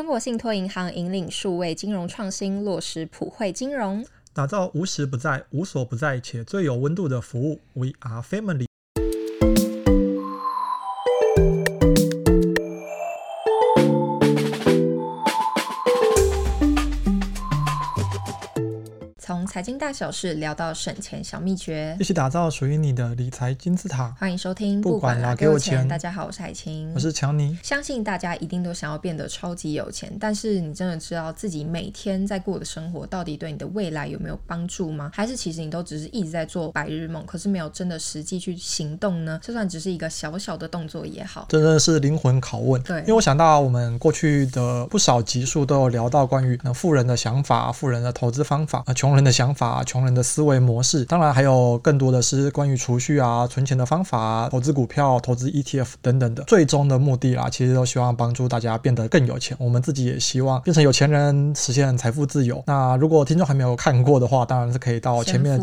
中国信托银行引领数位金融创新，落实普惠金融，打造无时不在、无所不在且最有温度的服务。We are family。财经大小事，聊到省钱小秘诀，一起打造属于你的理财金字塔。欢迎收听，不管啦，给我钱。大家好，我是海清，我是强尼。相信大家一定都想要变得超级有钱，但是你真的知道自己每天在过的生活到底对你的未来有没有帮助吗？还是其实你都只是一直在做白日梦，可是没有真的实际去行动呢？就算只是一个小小的动作也好，真的是灵魂拷问。对，因为我想到我们过去的不少集数都有聊到关于那富人的想法、富人的投资方法、啊，穷人的想法、穷人的。思维模式，当然还有更多的是关于储蓄啊、存钱的方法啊、投资股票、投资 ETF 等等的。最终的目的啦，其实都希望帮助大家变得更有钱。我们自己也希望变成有钱人，实现财富自由。那如果听众还没有看过的话，当然是可以到前面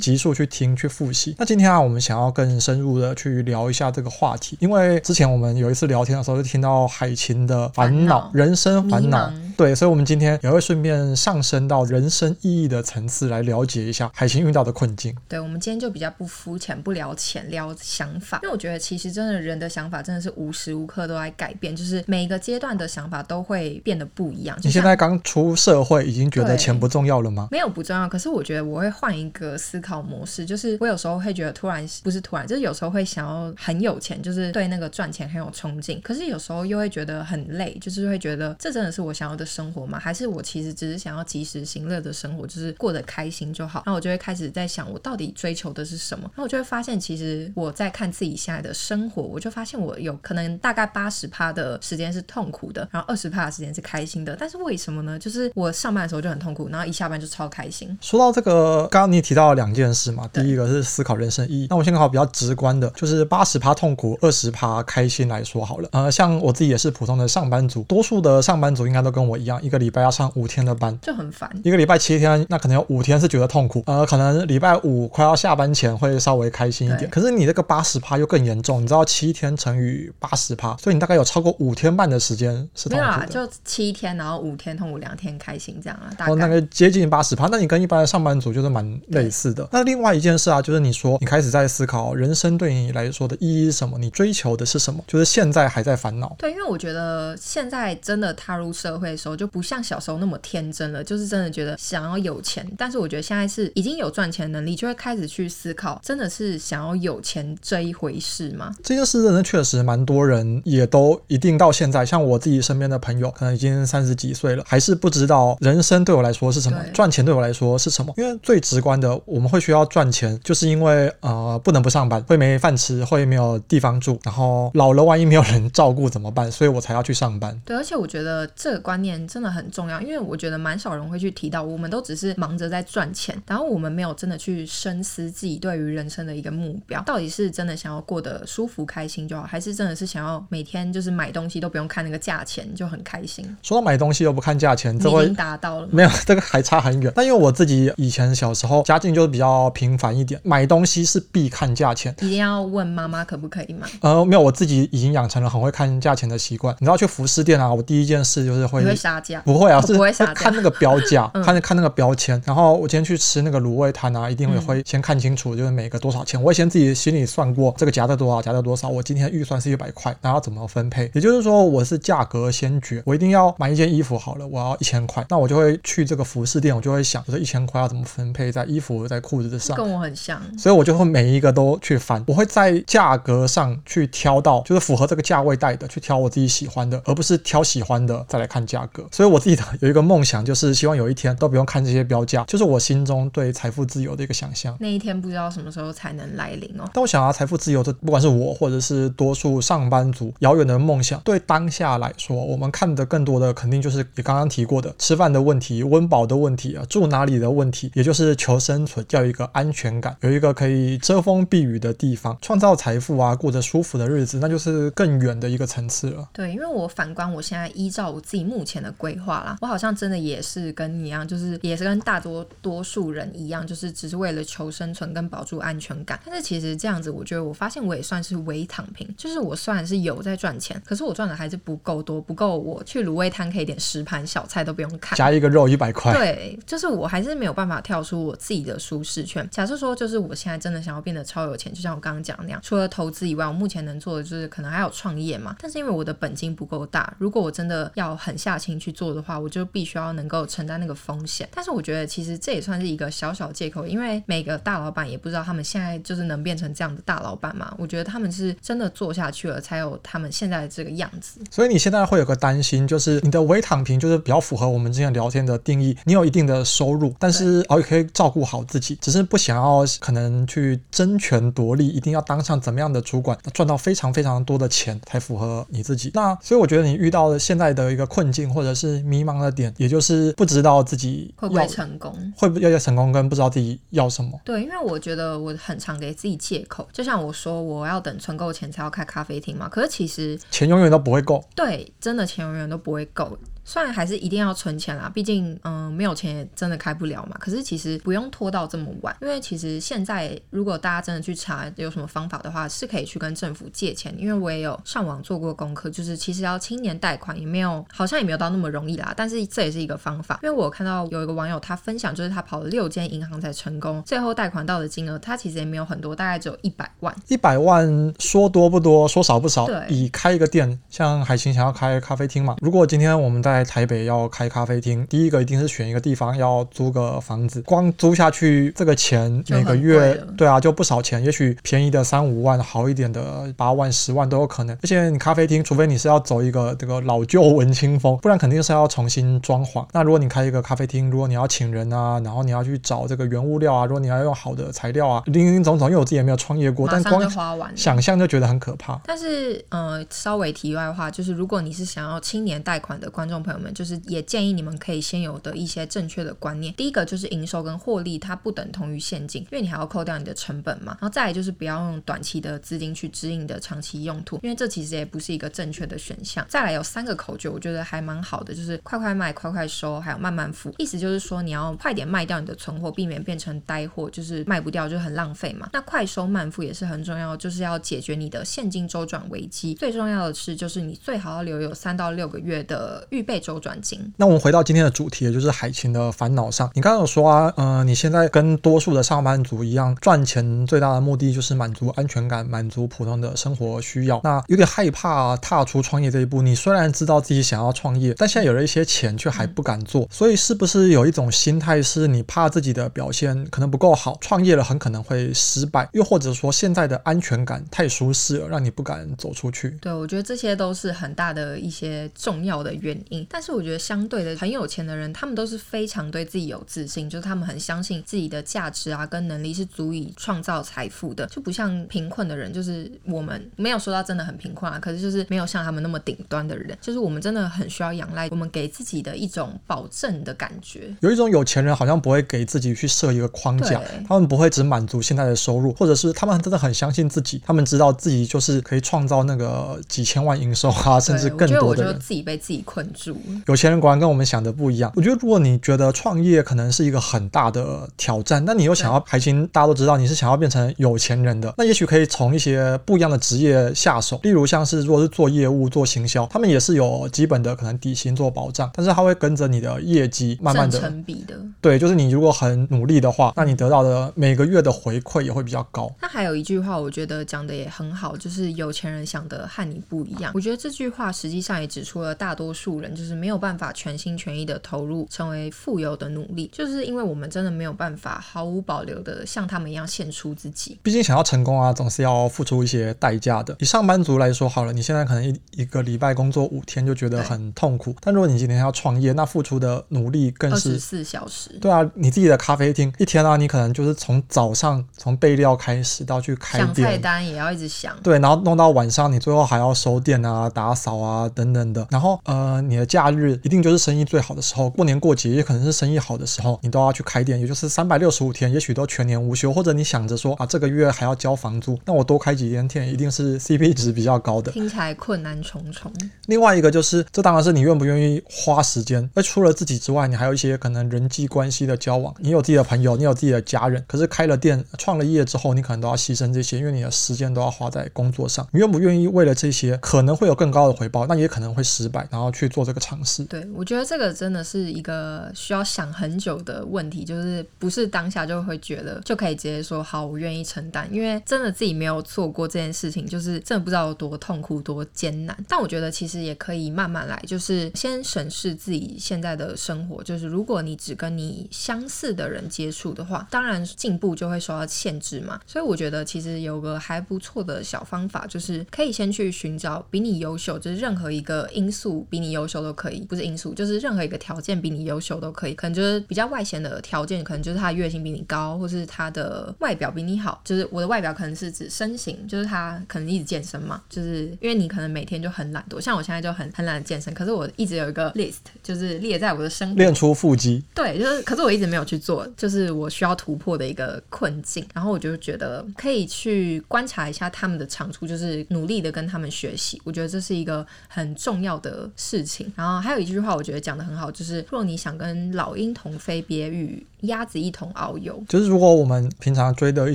集数去听去复习。那今天啊，我们想要更深入的去聊一下这个话题，因为之前我们有一次聊天的时候，就听到海琴的烦恼人生烦恼，对，所以我们今天也会顺便上升到人生意义的层次来了解一下。海星遇到的困境，对，我们今天就比较不肤浅，不聊钱，聊想法。因为我觉得其实真的人的想法真的是无时无刻都在改变，就是每一个阶段的想法都会变得不一样。你现在刚出社会，已经觉得钱不重要了吗？没有不重要，可是我觉得我会换一个思考模式，就是我有时候会觉得突然不是突然，就是有时候会想要很有钱，就是对那个赚钱很有冲劲。可是有时候又会觉得很累，就是会觉得这真的是我想要的生活吗？还是我其实只是想要及时行乐的生活，就是过得开心就好。那我就会开始在想，我到底追求的是什么？那我就会发现，其实我在看自己现在的生活，我就发现我有可能大概八十趴的时间是痛苦的，然后二十趴的时间是开心的。但是为什么呢？就是我上班的时候就很痛苦，然后一下班就超开心。说到这个，刚刚你提到了两件事嘛，第一个是思考人生意义。那我先考比较直观的，就是八十趴痛苦，二十趴开心来说好了。呃，像我自己也是普通的上班族，多数的上班族应该都跟我一样，一个礼拜要上五天的班，就很烦。一个礼拜七天，那可能有五天是觉得痛苦，呃，可能礼拜五快要下班前会稍微开心一点，可是你这个八十趴又更严重，你知道七天乘以八十趴，所以你大概有超过五天半的时间是痛苦的。没有啊，就七天，然后五天痛苦，两天开心这样啊。哦，那个接近八十趴，那你跟一般的上班族就是蛮类似的。那另外一件事啊，就是你说你开始在思考人生对你来说的意义是什么，你追求的是什么，就是现在还在烦恼。对，因为我觉得现在真的踏入社会的时候，就不像小时候那么天真了，就是真的觉得想要有钱，但是我觉得现在是已经有赚钱能力，就会开始去思考，真的是想要有钱这一回事吗？这件事真的确实蛮多人也都一定到现在，像我自己身边的朋友，可能已经三十几岁了，还是不知道人生对我来说是什么，赚钱对我来说是什么。因为最直观的，我们会需要赚钱，就是因为呃不能不上班，会没饭吃，会没有地方住，然后老了万一没有人照顾怎么办？所以我才要去上班。对，而且我觉得这个观念真的很重要，因为我觉得蛮少人会去提到，我们都只是忙着在赚钱，然后我们没有真的去深思。自己对于人生的一个目标，到底是真的想要过得舒服开心就好，还是真的是想要每天就是买东西都不用看那个价钱就很开心？说到买东西又不看价钱，这经达到了？没有，这个还差很远。但因为我自己以前小时候家境就是比较平凡一点，买东西是必看价钱，一定要问妈妈可不可以买。呃，没有，我自己已经养成了很会看价钱的习惯。你知道去服饰店啊，我第一件事就是会你会杀价？不会啊，是不会杀价，看那个标价，嗯、看看那个标签。然后我今天去吃那个卤味摊啊，一定会会先看清楚，就是每个多少钱。我会先自己心里算过这个夹的多少，夹的多少。我今天预算是一百块，那要怎么分配？也就是说，我是价格先决。我一定要买一件衣服好了，我要一千块，那我就会去这个服饰店，我就会想，这一千块要怎么分配在衣服、在裤子之上？跟我很像，所以我就会每一个都去翻。我会在价格上去挑到，就是符合这个价位带的，去挑我自己喜欢的，而不是挑喜欢的再来看价格。所以我自己的有一个梦想，就是希望有一天都不用看这些标价，就是我心中对财富自由的一个想象。那一天不知道什么时候才能来临哦。但我想啊，财富自由，这不管是我或者是多数上班族遥远的梦想，对当下来说，我们看的更多的肯定就是你刚刚提过的吃饭的问题、温饱的问题啊，住哪里的问题，也就是求生存，要一个安全感，有一个可以遮风避雨的地方，创造财富啊，过着舒服的日子，那就是更远的一个层次了。对，因为我反观我现在依照我自己目前前的规划啦。我好像真的也是跟你一样，就是也是跟大多多数人一样，就是只是为了求生存跟保住安全感。但是其实这样子，我觉得我发现我也算是微躺平，就是我虽然是有在赚钱，可是我赚的还是不够多，不够我去卤味摊可以点十盘小菜都不用看，加一个肉一百块。对，就是我还是没有办法跳出我自己的舒适圈。假设说，就是我现在真的想要变得超有钱，就像我刚刚讲的那样，除了投资以外，我目前能做的就是可能还有创业嘛。但是因为我的本金不够大，如果我真的要狠下心去做的话，我就必须要能够承担那个风险。但是我觉得其实这也算是一个小小借口，因为每个大老板也不知道他们现在就是能变成这样的大老板嘛。我觉得他们是真的做下去了，才有他们现在的这个样子。所以你现在会有个担心，就是你的微躺平就是比较符合我们之前聊天的定义，你有一定的收入，但是哦也可以照顾好自己，只是不想要可能去争权夺利，一定要当上怎么样的主管，赚到非常非常多的钱才符合你自己。那所以我觉得你遇到的现在的一个困境或者是迷茫的点，也就是不知道自己会不会成功，会不会要成功，跟不知道自己要什么。对，因为我觉得我很常给自己借口，就像我说我要等存够钱才要开咖啡厅嘛，可是其实钱永远都不会够。对，真的钱永远都不会够。虽然还是一定要存钱啦，毕竟嗯没有钱也真的开不了嘛。可是其实不用拖到这么晚，因为其实现在如果大家真的去查有什么方法的话，是可以去跟政府借钱。因为我也有上网做过功课，就是其实要青年贷款也没有，好像也没有到那么容易啦。但是这也是一个方法，因为我看到有一个网友他分享，就是他跑了六间银行才成功，最后贷款到的金额他其实也没有很多，大概只有一百万。一百万说多不多，说少不少。对，以开一个店，像海晴想要开咖啡厅嘛，如果今天我们在台北要开咖啡厅，第一个一定是选一个地方，要租个房子。光租下去这个钱，每个月对啊，就不少钱。也许便宜的三五万，好一点的八万、十万都有可能。而且你咖啡厅，除非你是要走一个这个老旧文青风，不然肯定是要重新装潢。那如果你开一个咖啡厅，如果你要请人啊，然后你要去找这个原物料啊，如果你要用好的材料啊，林林总总，因为我自己也没有创业过，但光想象就觉得很可怕。但是，呃，稍微题外话，就是如果你是想要青年贷款的观众朋友们，就是也。建议你们可以先有的一些正确的观念。第一个就是营收跟获利，它不等同于现金，因为你还要扣掉你的成本嘛。然后再来就是不要用短期的资金去指引你的长期用途，因为这其实也不是一个正确的选项。再来有三个口诀，我觉得还蛮好的，就是快快卖、快快收，还有慢慢付。意思就是说你要快点卖掉你的存货，避免变成呆货，就是卖不掉就很浪费嘛。那快收慢付也是很重要，就是要解决你的现金周转危机。最重要的是，就是你最好要留有三到六个月的预备周转金。那我们回到今天的主题，也就是海晴的烦恼上。你刚刚有说啊，呃，你现在跟多数的上班族一样，赚钱最大的目的就是满足安全感，满足普通的生活需要。那有点害怕踏出创业这一步。你虽然知道自己想要创业，但现在有了一些钱，却还不敢做。所以是不是有一种心态，是你怕自己的表现可能不够好，创业了很可能会失败？又或者说现在的安全感太舒适了，让你不敢走出去？对，我觉得这些都是很大的一些重要的原因。但是我觉得相对的。很有钱的人，他们都是非常对自己有自信，就是他们很相信自己的价值啊，跟能力是足以创造财富的，就不像贫困的人，就是我们没有说到真的很贫困啊，可是就是没有像他们那么顶端的人，就是我们真的很需要仰赖我们给自己的一种保证的感觉。有一种有钱人好像不会给自己去设一个框架，他们不会只满足现在的收入，或者是他们真的很相信自己，他们知道自己就是可以创造那个几千万营收啊，甚至更多的人。我觉得我就自己被自己困住。有钱人果然跟我们想的不一样。我觉得，如果你觉得创业可能是一个很大的挑战，那你又想要还行，大家都知道你是想要变成有钱人的，那也许可以从一些不一样的职业下手。例如，像是如果是做业务、做行销，他们也是有基本的可能底薪做保障，但是他会跟着你的业绩慢慢的成比的。对，就是你如果很努力的话，那你得到的每个月的回馈也会比较高。那还有一句话，我觉得讲的也很好，就是有钱人想的和你不一样。我觉得这句话实际上也指出了大多数人就是没有办法全心全意的投入。成为富有的努力，就是因为我们真的没有办法毫无保留的像他们一样献出自己。毕竟想要成功啊，总是要付出一些代价的。以上班族来说好了，你现在可能一一个礼拜工作五天就觉得很痛苦，但如果你今天要创业，那付出的努力更是二十四小时。对啊，你自己的咖啡厅一天啊，你可能就是从早上从备料开始到去开店，想菜单也要一直想。对，然后弄到晚上，你最后还要收店啊、打扫啊等等的。然后呃，你的假日一定就是生意最好的时候，过年过节也可能是生意好的时候，你都要去开店，也就是三百六十五天，也许都全年无休。或者你想着说啊，这个月还要交房租，那我多开几天店，一定是 CP 值比较高的。听起来困难重重。另外一个就是，这当然是你愿不愿意花时间。那除了自己之外，你还有一些可能人际关系的交往，你有自己的朋友，你有自己的家人。可是开了店、创了业之后，你可能都要牺牲这些，因为你的时间都要花在工作上。你愿不愿意为了这些可能会有更高的回报，那也可能会失败，然后去做这个尝试？对，我觉得这个真的是一个需要想很久的问题，就是不是当下就会觉得就可以直接说好，我愿意承担，因为真的自己没有做过这件事情，就是真的不知道有多痛苦、多艰难。但我觉得其实也可以慢慢来，就是先审视自己现在的生活，就是如果你只跟你相似的人接触的话，当然进步就会受到限制嘛。所以我觉得其实有个还不错的小方法，就是可以先去寻找比你优秀，就是任何一个因素比你优秀的都可以，不是因素，就是任何一个条件比你优秀都可以。可能就是比较外显的条件，可能就是他的月薪比你高，或是他的外表比你好。就是我的外表可能是指身形，就是他可能一直健身嘛，就是因为你可能每天就很懒惰，像我现在就很很懒得健身，可是我一直有一个 list，就是列在我的生活练出腹肌。对，就是可是我一直没有去做，就是我需要突破的一个困境。然后我就觉得可以去观察一下他们的长处，就是努力的跟他们学习。我觉得这是一个很重要的事情。然后还有一句话，我觉得讲的很好，就是若你想跟老鹰同飞，别与鸭子一同遨游。就是如果我们平常追的一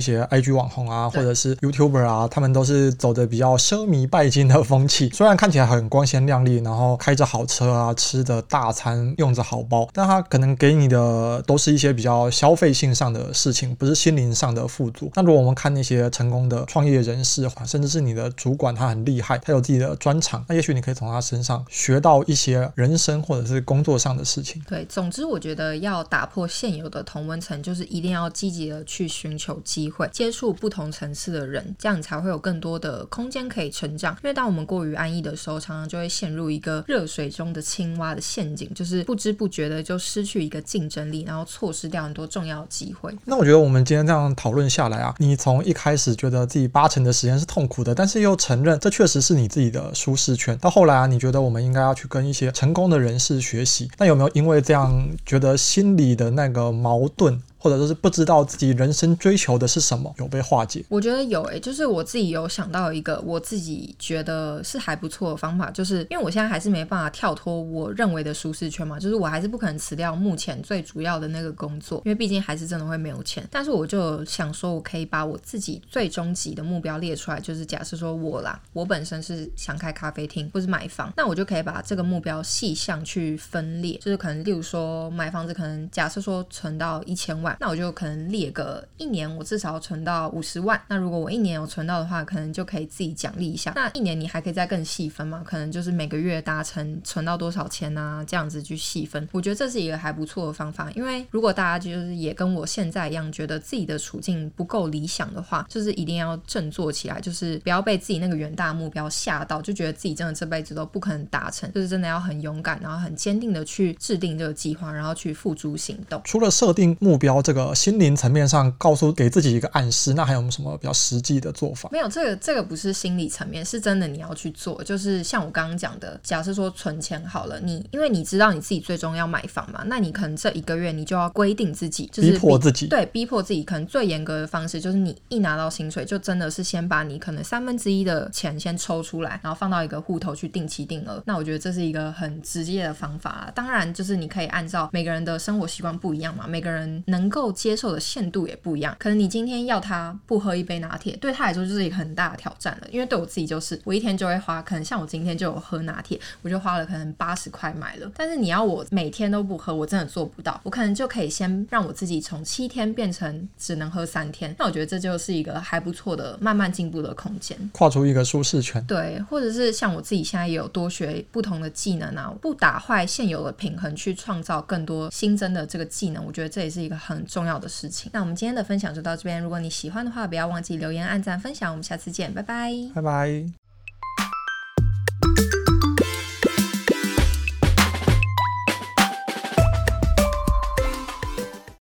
些 IG 网红啊，或者是 YouTuber 啊，他们都是走的比较奢靡拜金的风气，虽然看起来很光鲜亮丽，然后开着好车啊，吃着大餐，用着好包，但他可能给你的都是一些比较消费性上的事情，不是心灵上的富足。那如果我们看那些成功的创业人士，甚至是你的主管，他很厉害，他有自己的专长，那也许你可以从他身上学到一些人生或者是工作上的事情。对，总之我觉得要打破现有的同温层，就是一定要积极的去寻求机会，接触不同层次的人，这样你才会有更多的空间可以成长。因为当我们过于安逸的时候，常常就会陷入一个热水中的青蛙的陷阱，就是不知不觉的就失去一个竞争力，然后错失掉很多重要机会。那我觉得我们今天这样讨论下来啊，你从一开始觉得自己八成的时间是痛苦的，但是又承认这确实是你自己的舒适圈，到后来啊，你觉得我们应该要去跟一些成功的人士学习，那有没有因为这样觉得心里的那个矛盾？或者就是不知道自己人生追求的是什么，有被化解？我觉得有诶、就是我自己有想到一个我自己觉得是还不错的方法，就是因为我现在还是没办法跳脱我认为的舒适圈嘛，就是我还是不可能辞掉目前最主要的那个工作，因为毕竟还是真的会没有钱。但是我就想说，我可以把我自己最终极的目标列出来，就是假设说我啦，我本身是想开咖啡厅或是买房，那我就可以把这个目标细项去分裂，就是可能例如说买房子，可能假设说存到一千万。那我就可能列个一年，我至少要存到五十万。那如果我一年有存到的话，可能就可以自己奖励一下。那一年你还可以再更细分嘛？可能就是每个月达成存到多少钱啊，这样子去细分。我觉得这是一个还不错的方法。因为如果大家就是也跟我现在一样，觉得自己的处境不够理想的话，就是一定要振作起来，就是不要被自己那个远大目标吓到，就觉得自己真的这辈子都不可能达成。就是真的要很勇敢，然后很坚定的去制定这个计划，然后去付诸行动。除了设定目标这个。心灵层面上告诉给自己一个暗示，那还有什么比较实际的做法？没有，这个这个不是心理层面，是真的你要去做。就是像我刚刚讲的，假设说存钱好了，你因为你知道你自己最终要买房嘛，那你可能这一个月你就要规定自己，就是逼，逼迫自己，对，逼迫自己。可能最严格的方式就是你一拿到薪水，就真的是先把你可能三分之一的钱先抽出来，然后放到一个户头去定期定额。那我觉得这是一个很直接的方法。当然，就是你可以按照每个人的生活习惯不一样嘛，每个人能够接受的限度也。不一样，可能你今天要他不喝一杯拿铁，对他来说就是一个很大的挑战了。因为对我自己就是，我一天就会花，可能像我今天就有喝拿铁，我就花了可能八十块买了。但是你要我每天都不喝，我真的做不到。我可能就可以先让我自己从七天变成只能喝三天。那我觉得这就是一个还不错的慢慢进步的空间，跨出一个舒适圈。对，或者是像我自己现在也有多学不同的技能啊，不打坏现有的平衡，去创造更多新增的这个技能。我觉得这也是一个很重要的事情。那我们今天的分享就到这边。如果你喜欢的话，不要忘记留言、按赞、分享。我们下次见，拜拜，拜拜。